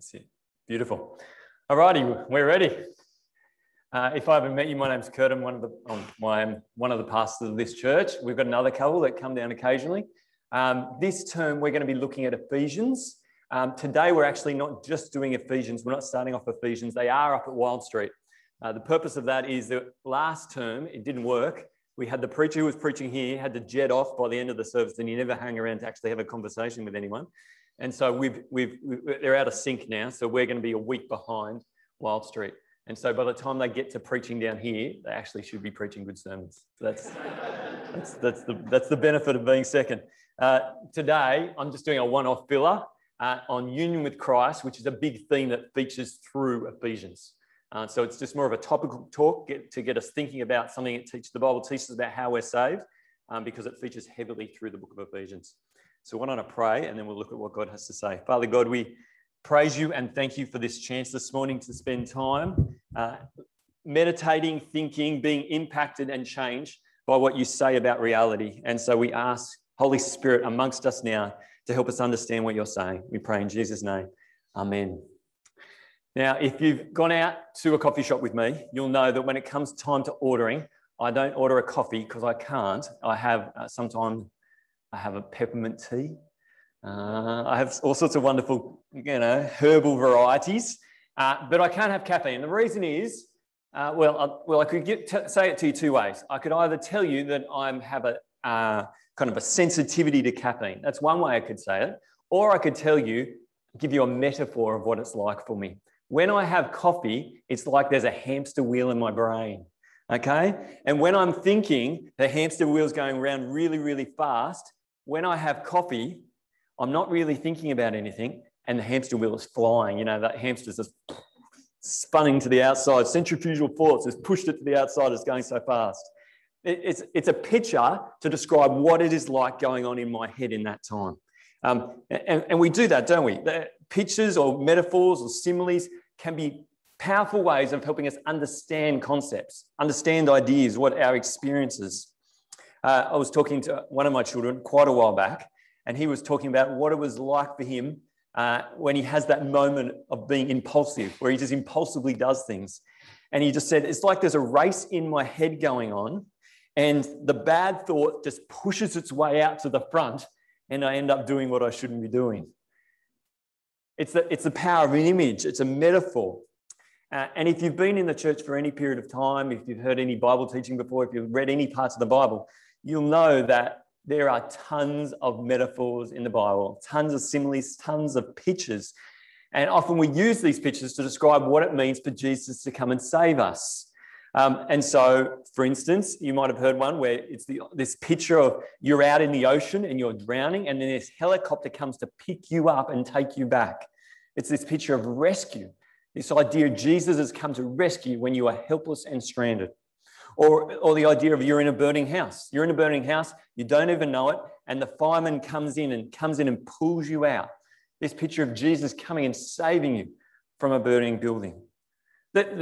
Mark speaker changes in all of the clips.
Speaker 1: That's it. Beautiful. All righty, we're ready. Uh, if I haven't met you, my name's Kurt. I'm one of the um, I'm one of the pastors of this church. We've got another couple that come down occasionally. Um, this term, we're going to be looking at Ephesians. Um, today, we're actually not just doing Ephesians. We're not starting off Ephesians. They are up at Wild Street. Uh, the purpose of that is that last term it didn't work. We had the preacher who was preaching here had to jet off by the end of the service, and he never hung around to actually have a conversation with anyone. And so we've, we've, we've, they're out of sync now. So we're going to be a week behind Wild Street. And so by the time they get to preaching down here, they actually should be preaching good sermons. That's, that's, that's, the, that's the benefit of being second. Uh, today, I'm just doing a one off filler uh, on union with Christ, which is a big theme that features through Ephesians. Uh, so it's just more of a topical talk get, to get us thinking about something that teaches the Bible teaches about how we're saved um, because it features heavily through the book of Ephesians. So why don't I pray and then we'll look at what God has to say. Father God, we praise you and thank you for this chance this morning to spend time uh, meditating, thinking, being impacted and changed by what you say about reality. And so we ask, Holy Spirit, amongst us now to help us understand what you're saying. We pray in Jesus' name. Amen. Now, if you've gone out to a coffee shop with me, you'll know that when it comes time to ordering, I don't order a coffee because I can't. I have uh, sometimes I have a peppermint tea. Uh, I have all sorts of wonderful, you know, herbal varieties, uh, but I can't have caffeine. The reason is, uh, well, I, well, I could get, say it to you two ways. I could either tell you that I have a uh, kind of a sensitivity to caffeine. That's one way I could say it, or I could tell you, give you a metaphor of what it's like for me. When I have coffee, it's like there's a hamster wheel in my brain. Okay. And when I'm thinking, the hamster wheel's going around really, really fast when I have coffee, I'm not really thinking about anything, and the hamster wheel is flying. You know, that hamster's just spinning to the outside. Centrifugal force has pushed it to the outside. It's going so fast. It's, it's a picture to describe what it is like going on in my head in that time. Um, and, and we do that, don't we? The pictures or metaphors or similes can be powerful ways of helping us understand concepts, understand ideas, what our experiences uh, I was talking to one of my children quite a while back, and he was talking about what it was like for him uh, when he has that moment of being impulsive, where he just impulsively does things. And he just said, It's like there's a race in my head going on, and the bad thought just pushes its way out to the front, and I end up doing what I shouldn't be doing. It's the, it's the power of an image, it's a metaphor. Uh, and if you've been in the church for any period of time, if you've heard any Bible teaching before, if you've read any parts of the Bible, you'll know that there are tons of metaphors in the Bible, tons of similes, tons of pictures. And often we use these pictures to describe what it means for Jesus to come and save us. Um, and so, for instance, you might have heard one where it's the, this picture of you're out in the ocean and you're drowning, and then this helicopter comes to pick you up and take you back. It's this picture of rescue, this idea Jesus has come to rescue when you are helpless and stranded. Or, or the idea of you're in a burning house. You're in a burning house, you don't even know it, and the fireman comes in and comes in and pulls you out. This picture of Jesus coming and saving you from a burning building. That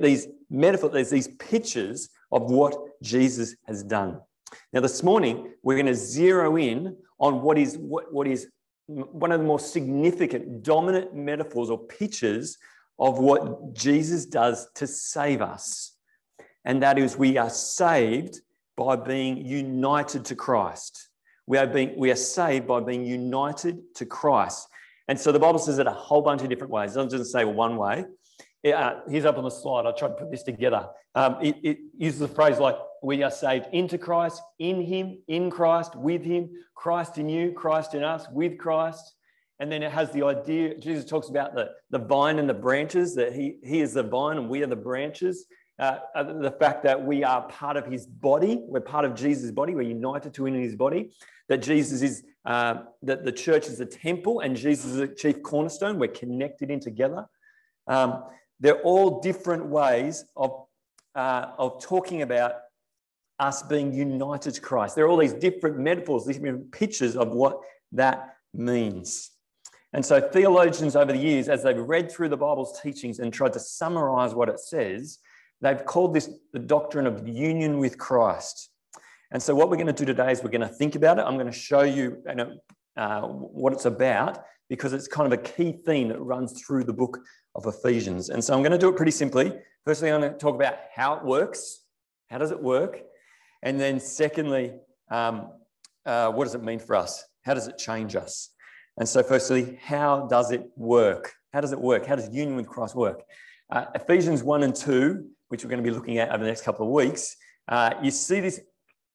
Speaker 1: these metaphors, there's these pictures of what Jesus has done. Now, this morning, we're going to zero in on what is, what, what is one of the more significant, dominant metaphors or pictures of what Jesus does to save us and that is we are saved by being united to Christ. We are, being, we are saved by being united to Christ. And so the Bible says it a whole bunch of different ways. It doesn't say one way. Uh, here's up on the slide. I tried to put this together. Um, it, it uses the phrase like, we are saved into Christ, in Him, in Christ, with Him, Christ in you, Christ in us, with Christ. And then it has the idea, Jesus talks about the, the vine and the branches, that he, he is the vine and we are the branches. Uh, uh, the fact that we are part of his body, we're part of Jesus' body, we're united to him in his body, that Jesus is, uh, that the church is a temple and Jesus is the chief cornerstone, we're connected in together. Um, they're all different ways of, uh, of talking about us being united to Christ. There are all these different metaphors, these different pictures of what that means. And so, theologians over the years, as they've read through the Bible's teachings and tried to summarize what it says, They've called this the doctrine of union with Christ. And so, what we're going to do today is we're going to think about it. I'm going to show you, uh, what it's about, because it's kind of a key theme that runs through the book of Ephesians. And so I'm going to do it pretty simply. Firstly, I'm going to talk about how it works. How does it work? And then, secondly, um, uh, what does it mean for us? How does it change us? And so, firstly, how does it work? How does it work? How does union with Christ work? Uh, Ephesians 1 and 2, which we're going to be looking at over the next couple of weeks, uh, you see this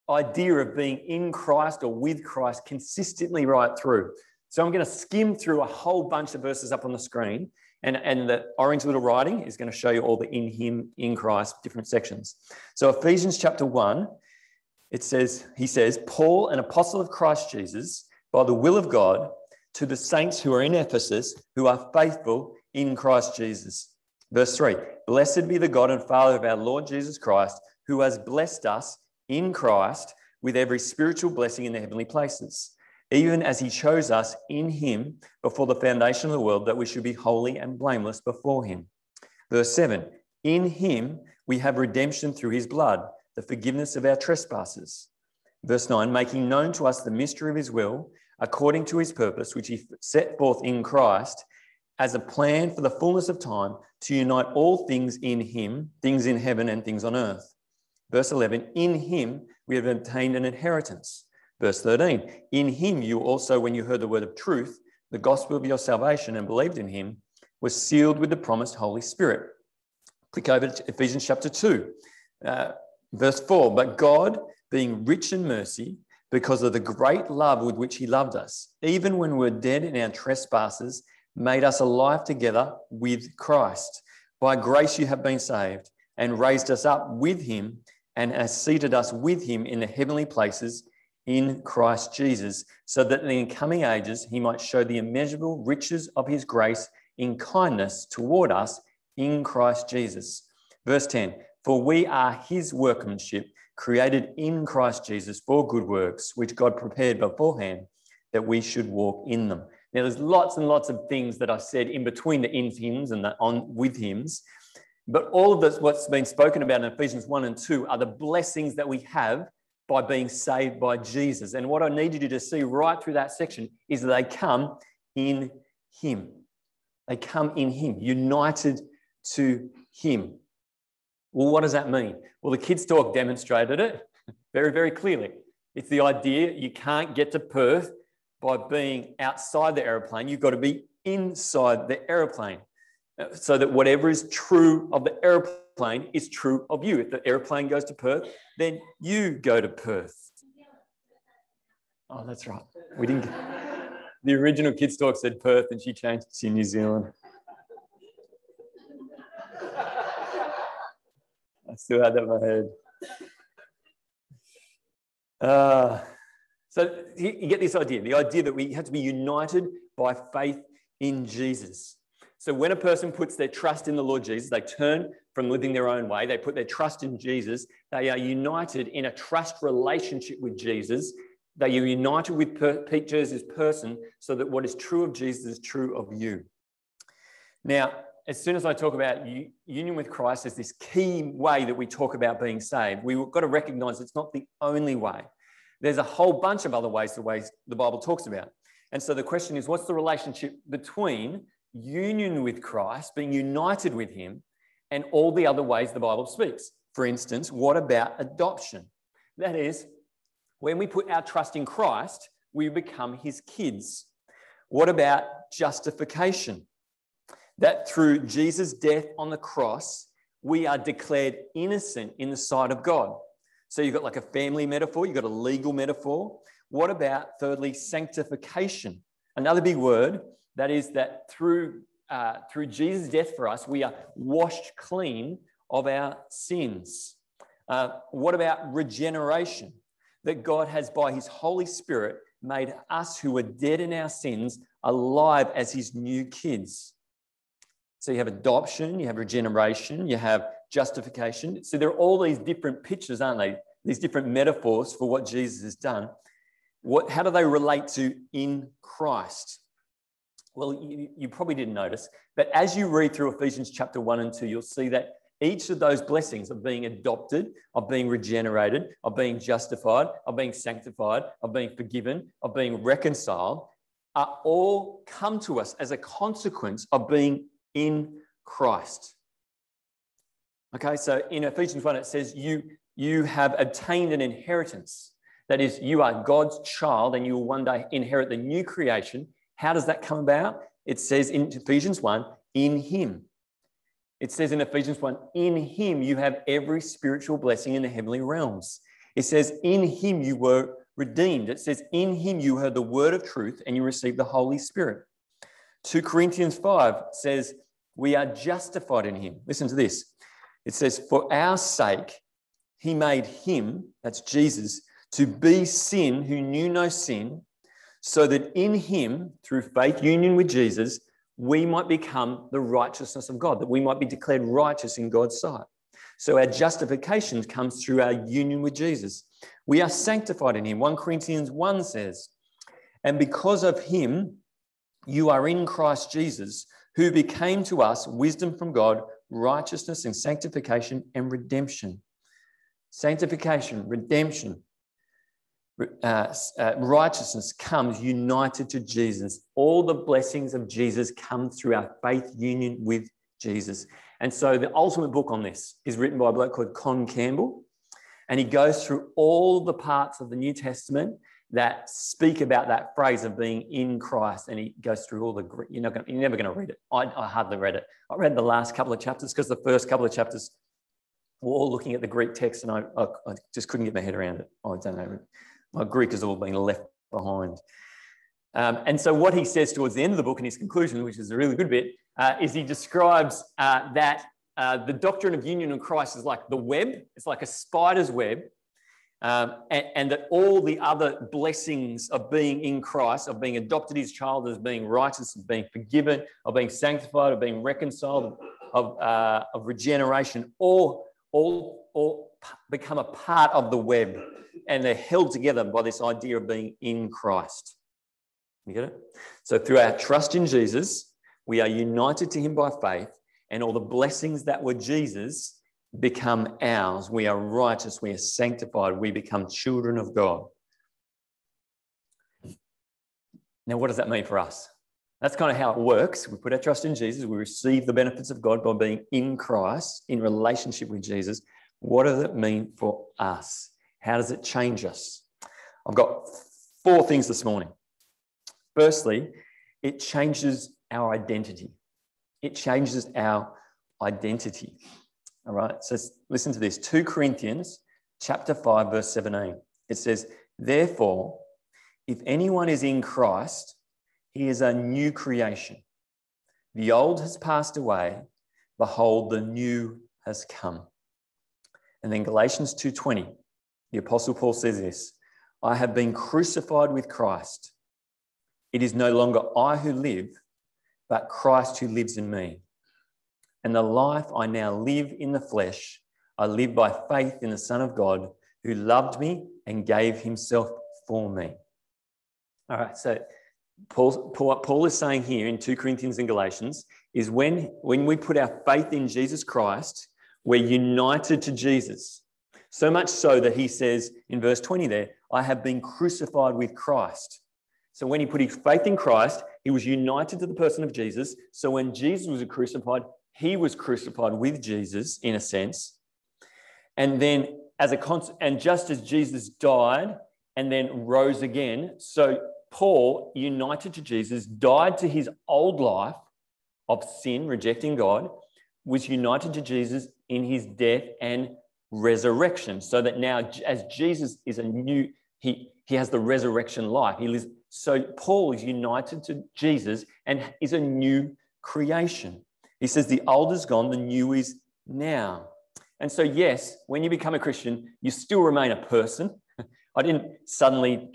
Speaker 1: idea of being in Christ or with Christ consistently right through. So I'm going to skim through a whole bunch of verses up on the screen, and, and the orange little writing is going to show you all the in Him, in Christ, different sections. So Ephesians chapter 1, it says, He says, Paul, an apostle of Christ Jesus, by the will of God, to the saints who are in Ephesus, who are faithful in Christ Jesus. Verse 3 Blessed be the God and Father of our Lord Jesus Christ, who has blessed us in Christ with every spiritual blessing in the heavenly places, even as he chose us in him before the foundation of the world, that we should be holy and blameless before him. Verse 7 In him we have redemption through his blood, the forgiveness of our trespasses. Verse 9 Making known to us the mystery of his will, according to his purpose, which he set forth in Christ as a plan for the fullness of time to unite all things in him, things in heaven and things on earth Verse 11, in him we have obtained an inheritance. Verse 13, in him you also, when you heard the word of truth, the gospel of your salvation, and believed in him, was sealed with the promised Holy Spirit. Click over to Ephesians chapter 2, uh, verse 4. But God, being rich in mercy, because of the great love with which he loved us, even when we were dead in our trespasses, made us alive together with Christ. By grace you have been saved, and raised us up with him and has seated us with him in the heavenly places in Christ Jesus, so that in the coming ages he might show the immeasurable riches of his grace in kindness toward us in Christ Jesus. Verse 10 For we are his workmanship, created in Christ Jesus for good works, which God prepared beforehand that we should walk in them. Now, there's lots and lots of things that I said in between the in hymns and the on with hymns but all of this, what's been spoken about in Ephesians 1 and 2, are the blessings that we have by being saved by Jesus. And what I need you to see right through that section is that they come in Him. They come in Him, united to Him. Well, what does that mean? Well, the kids' talk demonstrated it very, very clearly. It's the idea you can't get to Perth by being outside the aeroplane, you've got to be inside the aeroplane so that whatever is true of the airplane is true of you. If the airplane goes to Perth, then you go to Perth. Oh, that's right. We didn't. The original Kids Talk said Perth, and she changed it to New Zealand. I still had that in my head. Uh, so you get this idea the idea that we have to be united by faith in Jesus. So when a person puts their trust in the Lord Jesus, they turn from living their own way, they put their trust in Jesus, they are united in a trust relationship with Jesus. They are united with Pete Jersey's person so that what is true of Jesus is true of you. Now, as soon as I talk about union with Christ as this key way that we talk about being saved, we've got to recognize it's not the only way. There's a whole bunch of other ways, the the Bible talks about. And so the question is, what's the relationship between union with Christ, being united with Him, and all the other ways the Bible speaks. For instance, what about adoption? That is, when we put our trust in Christ, we become His kids. What about justification? That through Jesus' death on the cross, we are declared innocent in the sight of God. So you've got like a family metaphor, you've got a legal metaphor. What about, thirdly, sanctification? Another big word that is, that through, uh, through Jesus' death for us, we are washed clean of our sins. Uh, what about regeneration? That God has, by his Holy Spirit, made us who were dead in our sins alive as his new kids. So you have adoption, you have regeneration, you have justification. So there are all these different pictures, aren't they? These different metaphors for what Jesus has done. What, how do they relate to in Christ? Well, you, you probably didn't notice, but as you read through Ephesians chapter 1 and 2, you'll see that each of those blessings of being adopted, of being regenerated, of being justified, of being sanctified, of being forgiven, of being reconciled, are all come to us as a consequence of being in Christ. Okay, so in Ephesians 1, it says, You, you have obtained an inheritance. That is, you are God's child and you will one day inherit the new creation. How does that come about? It says in Ephesians 1, in Him. It says in Ephesians 1, in Him you have every spiritual blessing in the heavenly realms. It says, in Him you were redeemed. It says, in Him you heard the word of truth and you received the Holy Spirit. 2 Corinthians 5 says, we are justified in Him. Listen to this. It says, for our sake, He made Him, that's Jesus, to be sin who knew no sin, so that in him, through faith union with Jesus, we might become the righteousness of God, that we might be declared righteous in God's sight. So our justification comes through our union with Jesus. We are sanctified in him. 1 Corinthians 1 says, And because of him, you are in Christ Jesus, who became to us wisdom from God, righteousness and sanctification and redemption. Sanctification, redemption uh, uh, righteousness comes united to Jesus. All the blessings of Jesus come through our faith union with Jesus. And so the ultimate book on this is written by a bloke called Con Campbell. And he goes through all the parts of the New Testament that speak about that phrase of being in Christ. And he goes through all the, you're, not gonna, you're never going to read it. I, I hardly read it. I read the last couple of chapters because the first couple of chapters were all looking at the Greek text and I, I, I just couldn't get my head around it. I don't know my Greek has all been left behind. Um, and so, what he says towards the end of the book in his conclusion, which is a really good bit, uh, is he describes uh, that uh, the doctrine of union in Christ is like the web, it's like a spider's web, um, and, and, that all the other blessings of being in Christ, of being adopted as child, as being righteous, of being forgiven, of being sanctified, of being reconciled, of, uh, of regeneration, all, all, all become a part of the web and they're held together by this idea of being in Christ. You get it? So through our trust in Jesus, we are united to him by faith, and all the blessings that were Jesus become ours. We are righteous, we are sanctified, we become children of God. Now, what does that mean for us? That's kind of how it works. We put our trust in Jesus, we receive the benefits of God by being in Christ, in relationship with Jesus. What does it mean for us? How does it change us? I've got four things this morning. Firstly, it changes our identity. It changes our identity. All right, so listen to this 2 Corinthians chapter 5, verse 17. It says, Therefore, if anyone is in Christ, he is a new creation. The old has passed away, behold, the new has come. And then Galatians 2:20 the Apostle Paul says this I have been crucified with Christ. It is no longer I who live, but Christ who lives in me. And the life I now live in the flesh, I live by faith in the Son of God who loved me and gave himself for me. All right, so Paul, Paul, Paul, is saying here in 2 Corinthians and Galatians is when, when we put our faith in Jesus Christ, we're united to Jesus. So much so that he says in verse 20 there, I have been crucified with Christ. So when he put his faith in Christ, he was united to the person of Jesus. So when Jesus was crucified, he was crucified with Jesus in a sense. And then as a and just as Jesus died and then rose again, so Paul, united to Jesus, died to his old life of sin, rejecting God, was united to Jesus in his death and resurrection, so that now, as Jesus is a new, he, he has the resurrection life. He lives. So Paul is united to Jesus and is a new creation. He says, The old is gone, the new is now. And so, yes, when you become a Christian, you still remain a person. I didn't suddenly,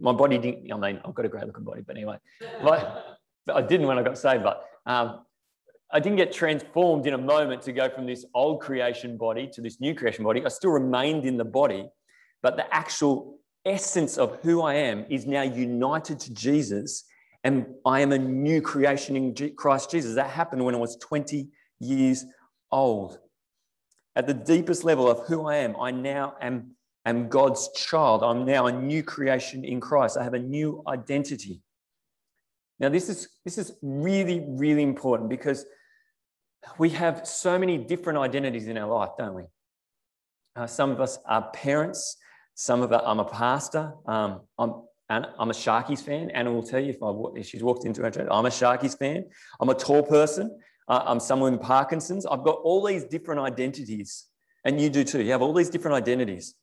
Speaker 1: my body didn't, I mean, I've got a great looking body, but anyway, but I didn't when I got saved, but um, I didn't get transformed in a moment to go from this old creation body to this new creation body. I still remained in the body, but the actual essence of who I am is now united to Jesus, and I am a new creation in Christ Jesus. That happened when I was 20 years old. At the deepest level of who I am, I now am, am God's child. I'm now a new creation in Christ. I have a new identity. Now, this is, this is really, really important because we have so many different identities in our life, don't we? Uh, some of us are parents. Some of us, I'm a pastor. Um, I'm, and I'm a Sharkies fan. Anna will tell you if, I, if she's walked into our church, I'm a Sharkies fan. I'm a tall person. Uh, I'm someone with Parkinson's. I've got all these different identities, and you do too. You have all these different identities.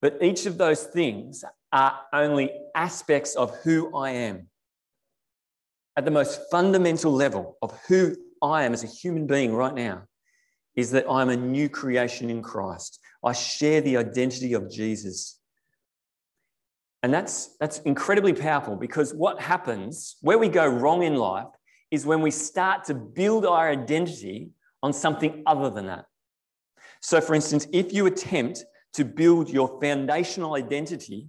Speaker 1: But each of those things are only aspects of who I am. At the most fundamental level of who I am as a human being right now, is that I'm a new creation in Christ. I share the identity of Jesus. And that's, that's incredibly powerful because what happens, where we go wrong in life, is when we start to build our identity on something other than that. So, for instance, if you attempt to build your foundational identity,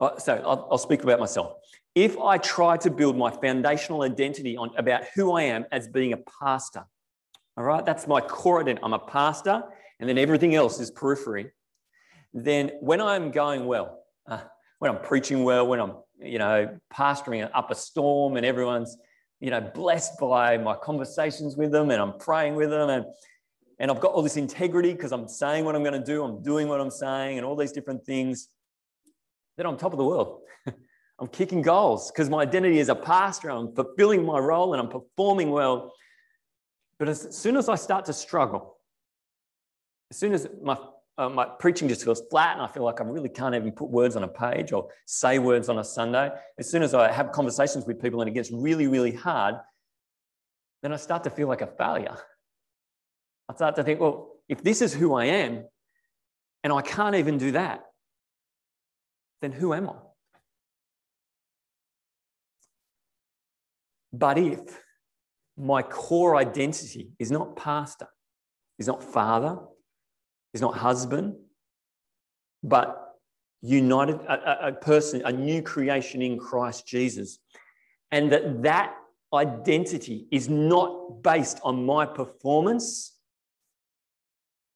Speaker 1: uh, so I'll, I'll speak about myself. If I try to build my foundational identity on about who I am as being a pastor, all right, that's my core identity. I'm a pastor, and then everything else is periphery. Then, when I'm going well, uh, when I'm preaching well, when I'm, you know, pastoring up a storm, and everyone's, you know, blessed by my conversations with them, and I'm praying with them, and and I've got all this integrity because I'm saying what I'm going to do, I'm doing what I'm saying, and all these different things. Then I'm top of the world. I'm kicking goals because my identity is a pastor. I'm fulfilling my role and I'm performing well. But as soon as I start to struggle, as soon as my, uh, my preaching just feels flat and I feel like I really can't even put words on a page or say words on a Sunday, as soon as I have conversations with people and it gets really, really hard, then I start to feel like a failure. I start to think, well, if this is who I am and I can't even do that, then who am I? But if my core identity is not pastor, is not father, is not husband, but united, a, a, person, a new creation in Christ Jesus. And that that identity is not based on my performance.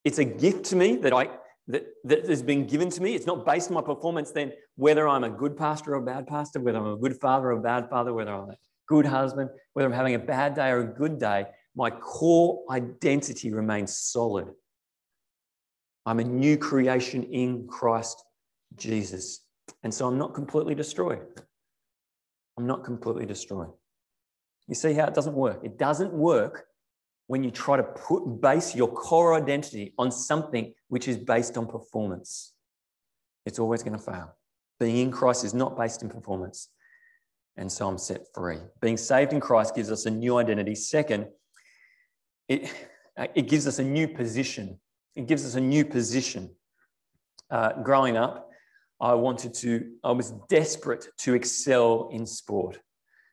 Speaker 1: It's a gift to me that I that, that has been given to me. It's not based on my performance, then whether I'm a good pastor or a bad pastor, whether I'm a good father or a bad father, whether I'm a good husband, whether I'm having a bad day or a good day, my core identity remains solid. I'm a new creation in Christ Jesus. And so I'm not completely destroyed. I'm not completely destroyed. You see how it doesn't work? It doesn't work when you try to put base your core identity on something which is based on performance. It's always going to fail. Being in Christ is not based in performance and so I'm set free. Being saved in Christ gives us a new identity. Second, it, it gives us a new position. It gives us a new position. Uh, growing up, I wanted to, I was desperate to excel in sport.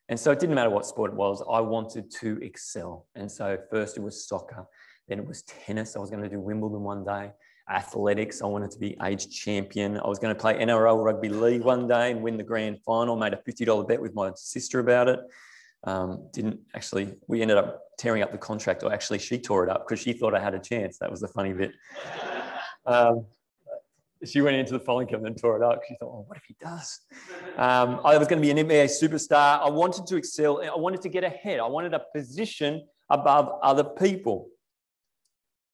Speaker 1: And so it didn't matter what sport it was, I wanted to excel. And so first it was soccer, then it was tennis. I was going to do Wimbledon one day athletics. I wanted to be age champion. I was going to play NRL rugby league one day and win the grand final. Made a $50 bet with my sister about it. Um, didn't actually, we ended up tearing up the contract, or actually, she tore it up because she thought I had a chance. That was the funny bit. Um, she went into the following camp and tore it up. She thought, oh, what if he does? Um, I was going to be an NBA superstar. I wanted to excel. I wanted to get ahead. I wanted a position above other people.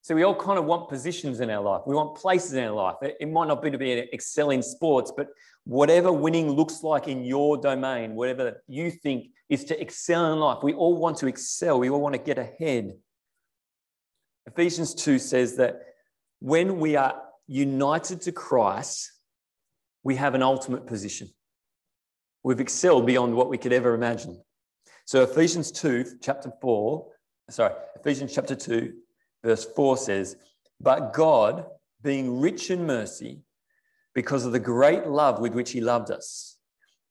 Speaker 1: So we all kind of want positions in our life. We want places in our life. It, might not be to be an excel in sports, but whatever winning looks like in your domain, whatever you think is to excel in life, we all want to excel. We all want to get ahead. Ephesians 2 says that when we are united to Christ, we have an ultimate position. We've excelled beyond what we could ever imagine. So Ephesians 2, chapter 4, sorry, Ephesians chapter 2, verse 4 says, But God, being rich in mercy, because of the great love with which he loved us,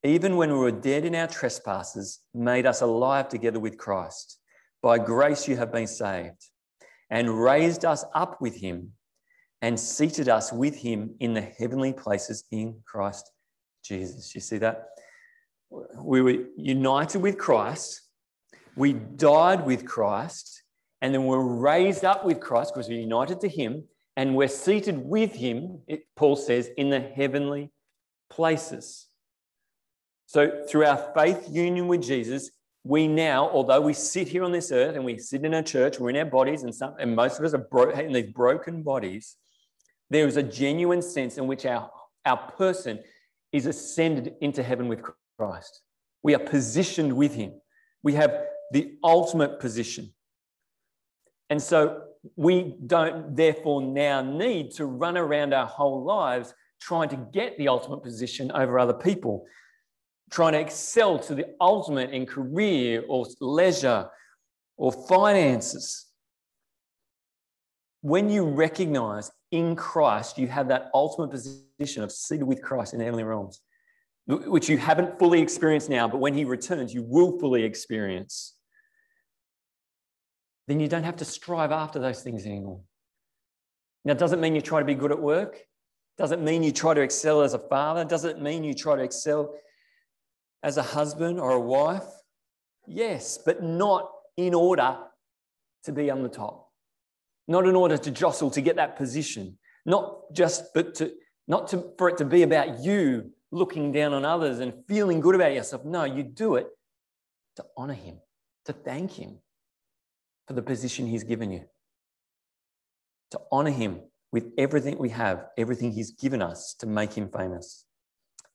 Speaker 1: even when we were dead in our trespasses, made us alive together with Christ. By grace you have been saved, and raised us up with him, and seated us with him in the heavenly places in Christ Jesus. You see that? We were united with Christ, we died with Christ, and then we're raised up with Christ because we're united to Him, and we're seated with Him, it, Paul says, in the heavenly places. So, through our faith union with Jesus, we now, although we sit here on this earth and we sit in a church, we're in our bodies, and, some, and most of us are bro- in these broken bodies, there is a genuine sense in which our, our person is ascended into heaven with Christ. We are positioned with Him. We have the ultimate position. And so we don't therefore now need to run around our whole lives trying to get the ultimate position over other people trying to excel to the ultimate in career or leisure or finances. When you recognize in Christ, you have that ultimate position of seated with Christ in the heavenly realms, which you haven't fully experienced now, but when He returns, you will fully experience. Then you don't have to strive after those things anymore. Now, it doesn't mean you try to be good at work. Doesn't mean you try to excel as a father. Doesn't mean you try to excel as a husband or a wife? Yes, but not in order to be on the top. Not in order to jostle to get that position. Not just but to not to, for it to be about you looking down on others and feeling good about yourself. No, you do it to honor him, to thank him for the position he's given you. To honor him with everything we have, everything he's given us to make him famous.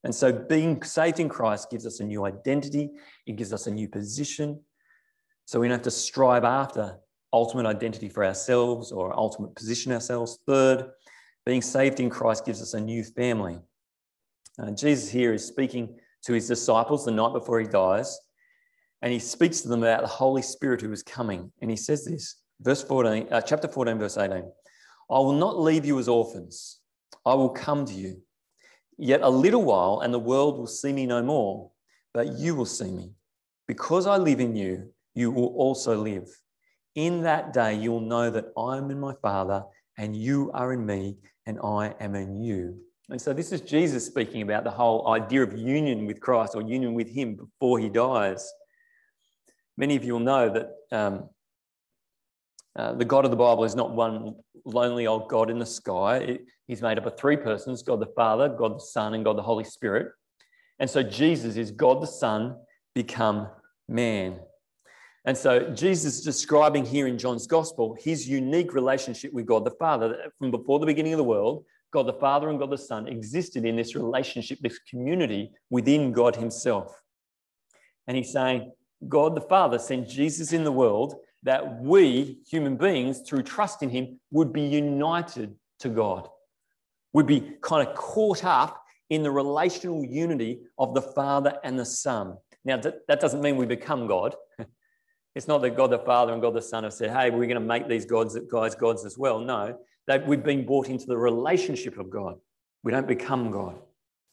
Speaker 1: And so being saved in Christ gives us a new identity, it gives us a new position. So we don't have to strive after ultimate identity for ourselves or ultimate position ourselves. Third, being saved in Christ gives us a new family. Uh, Jesus here is speaking to his disciples the night before he dies, and he speaks to them about the Holy Spirit who is coming. And he says this, verse 14, uh, chapter 14, verse 18 I will not leave you as orphans, I will come to you. Yet a little while, and the world will see me no more, but you will see me. Because I live in you, you will also live. In that day, you'll know that I am in my Father, and you are in me, and I am in you. And so, this is Jesus speaking about the whole idea of union with Christ or union with Him before He dies. Many of you will know that um, uh, the God of the Bible is not one lonely old God in the sky. It, he's made up of three persons God the Father, God the Son, and God the Holy Spirit. And so Jesus is God the Son become man. And so Jesus is describing here in John's Gospel his unique relationship with God the Father. From before the beginning of the world, God the Father and God the Son existed in this relationship, this community within God Himself. And he's saying, God the Father sent Jesus in the world that we, human beings, through trust in Him, would be united to God, would be kind of caught up in the relational unity of the Father and the Son. Now, that doesn't mean we become God. It's not that God the Father and God the Son have said, hey, we're going to make these gods, guys gods as well. No, that we've been brought into the relationship of God. We don't become God.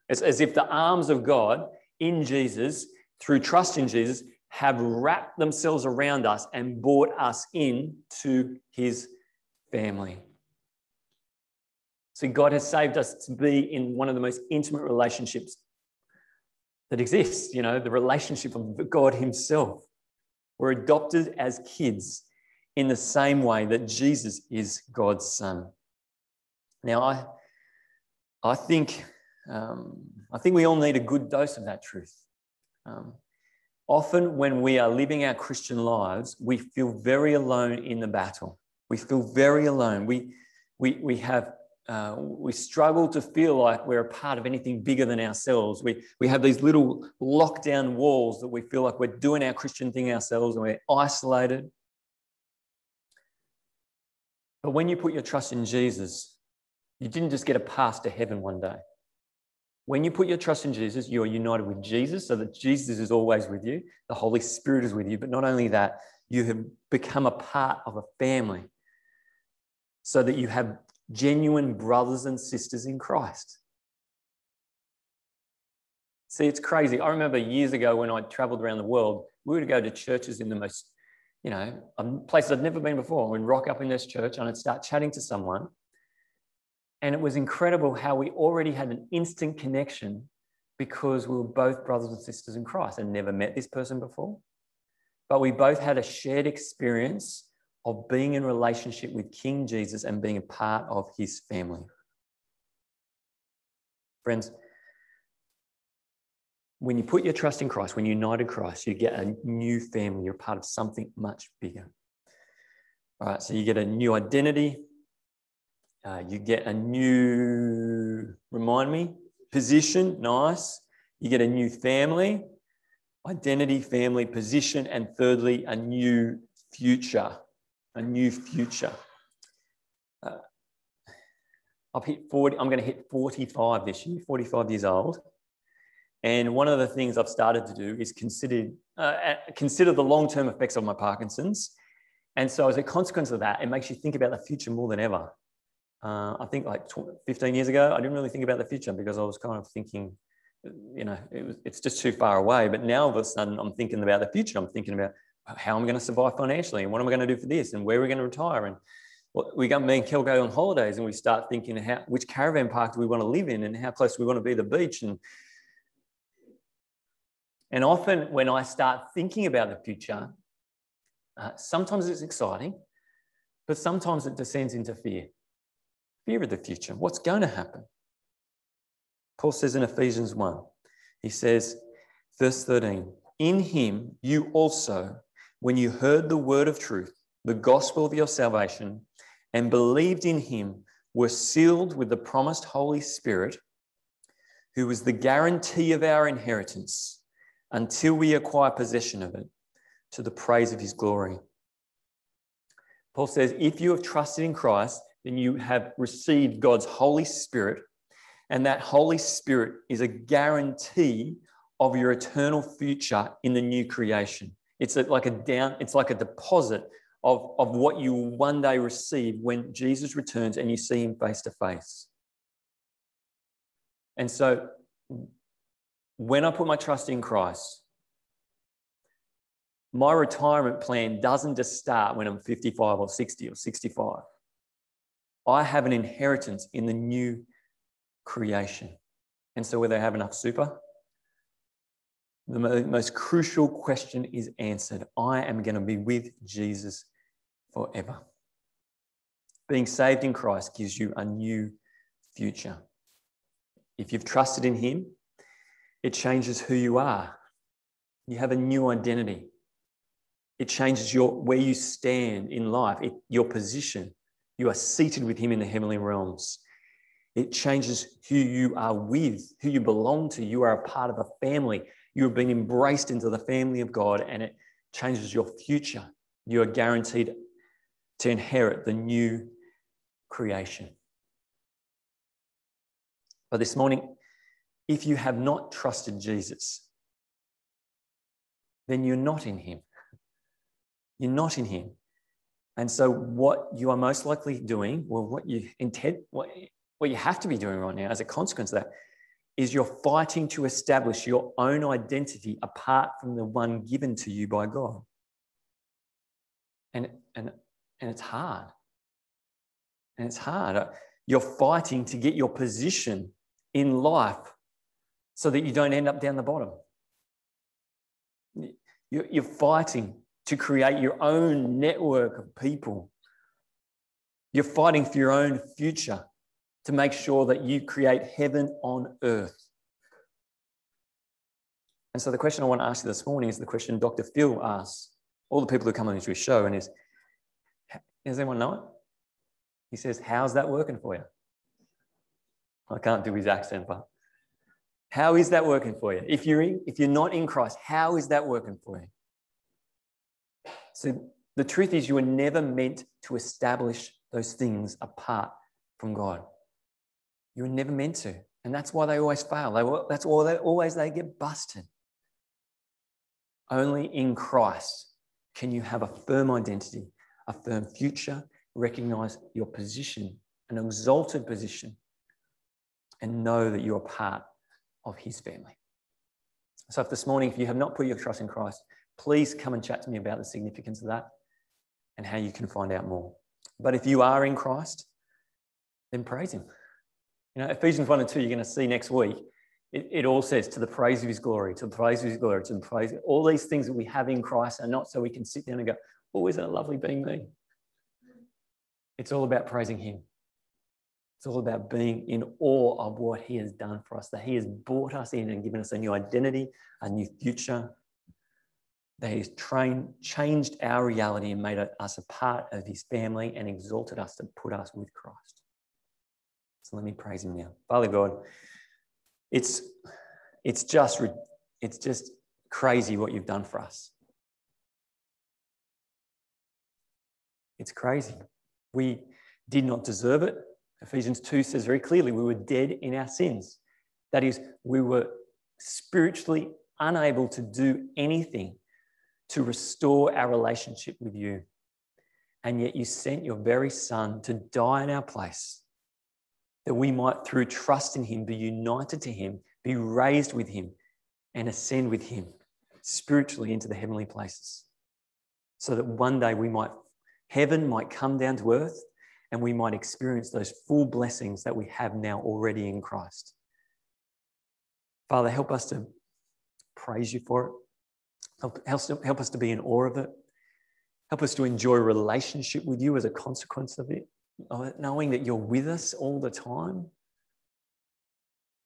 Speaker 1: It's as if the arms of God in Jesus, through trust in Jesus, have wrapped themselves around us and brought us in to his family. See, God has saved us to be in one of the most intimate relationships that exists, you know, the relationship of God Himself. We're adopted as kids in the same way that Jesus is God's Son. Now, I, I think, um, I think we all need a good dose of that truth. Um, Often, when we are living our Christian lives, we feel very alone in the battle. We feel very alone. We, we, we have uh, we struggle to feel like we're a part of anything bigger than ourselves. We, we have these little lockdown walls that we feel like we're doing our Christian thing ourselves and we're isolated. But when you put your trust in Jesus, you didn't just get a pass to heaven one day. When you put your trust in Jesus, you are united with Jesus so that Jesus is always with you. The Holy Spirit is with you. But not only that, you have become a part of a family so that you have genuine brothers and sisters in Christ. See, it's crazy. I remember years ago when I traveled around the world, we would go to churches in the most, you know, um, places I'd never been before. We'd rock up in this church and I'd start chatting to someone and it was incredible how we already had an instant connection because we were both brothers and sisters in Christ and never met this person before. But we both had a shared experience of being in relationship with King Jesus and being a part of his family. Friends, when you put your trust in Christ, when you unite in Christ, you get a new family. You're part of something much bigger. All right, so you get a new identity. Uh, you get a new, remind me, position, nice. You get a new family, identity, family, position, and thirdly, a new future. A new future. Uh, I've hit 40, I'm going to hit 45 this year, 45 years old. And one of the things I've started to do is consider, uh, consider the long term effects of my Parkinson's. And so, as a consequence of that, it makes you think about the future more than ever. Uh, I think like 15 years ago, I didn't really think about the future because I was kind of thinking, you know, it was, it's just too far away. But now all of a sudden, I'm thinking about the future. I'm thinking about how I'm going to survive financially and what am I going to do for this and where are we're going to retire. And well, we got me and Kel go on holidays and we start thinking how which caravan park do we want to live in and how close we want to be to the beach and and often when I start thinking about the future, uh, sometimes it's exciting, but sometimes it descends into fear. Fear of the future. What's going to happen? Paul says in Ephesians 1, he says, verse 13, in him you also, when you heard the word of truth, the gospel of your salvation, and believed in him, were sealed with the promised Holy Spirit, who is the guarantee of our inheritance until we acquire possession of it to the praise of his glory. Paul says, if you have trusted in Christ, then you have received God's Holy Spirit, and that Holy Spirit is a guarantee of your eternal future in the new creation. It's like a down, it's like a deposit of, of what you will one day receive when Jesus returns and you see him face to face. And so when I put my trust in Christ, my retirement plan doesn't just start when I'm 55 or 60 or 65. I have an inheritance in the new creation. And so, whether I have enough super, the most crucial question is answered. I am going to be with Jesus forever. Being saved in Christ gives you a new future. If you've trusted in Him, it changes who you are. You have a new identity. It changes your where you stand in life, it, your position. You are seated with him in the heavenly realms. It changes who you are with, who you belong to. You are a part of a family. You have been embraced into the family of God, and it changes your future. You are guaranteed to inherit the new creation. But this morning, if you have not trusted Jesus, then you're not in Him. You're not in Him. And so, what you are most likely doing, well, what you intend, what, what you have to be doing right now as a consequence of that, is you're fighting to establish your own identity apart from the one given to you by God. And, and, and it's hard. And it's hard. Uh, you're fighting to get your position in life so that you don't end up down the bottom. You're fighting to create your own network of people. You're fighting for your own future to make sure that you create heaven on earth. And so the question I want to ask you this morning is the question Dr. Phil asks all the people who come on his show and is, does anyone know it? He says, how's that working for you? I can't do his accent, but how is that working for you? If you're, in, if you're not in Christ, how is that working for you? So the truth is, you were never meant to establish those things apart from God. You were never meant to. And that's why they always fail. They, that's why they always they get busted. Only in Christ can you have a firm identity, a firm future, recognize your position, an exalted position, and know that you are part of his family. So, if this morning, if you have not put your trust in Christ, please come and chat to me about the significance of that and how you can find out more. But if you are in Christ, then praise him. You know, Ephesians 1 and 2, you're going to see next week. It, it all says to the praise of his glory, to the praise of his glory, to the praise. All these things that we have in Christ are not so we can sit down and go, oh, isn't it lovely being me? It's all about praising him. It's all about being in awe of what He has done for us, that He has brought us in and given us a new identity, a new future, that He's trained, changed our reality and made us a part of His family and exalted us to put us with Christ. So let me praise Him now. Father God, it's, it's, just, it's just crazy what you've done for us. It's crazy. We did not deserve it. Ephesians 2 says very clearly we were dead in our sins. That is, we were spiritually unable to do anything to restore our relationship with you. And yet you sent your very Son to die in our place, that we might, through trust in Him, be united to Him, be raised with Him, and ascend with Him spiritually into the heavenly places. So that one day we might, heaven might come down to earth and we might experience those full blessings that we have now already in Christ. Father, help us to praise you for it. Help, help us to be in awe of it. Help us to enjoy relationship with you as a consequence of it, knowing that you're with us all the time.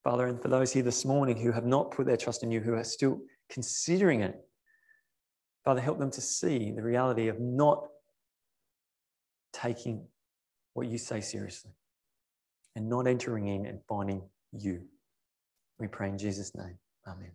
Speaker 1: Father, and for those here this morning who have not put their trust in you, who are still considering it, Father, help them to see the reality of not taking what you say seriously and not entering in and finding you. We pray in Jesus' name. Amen.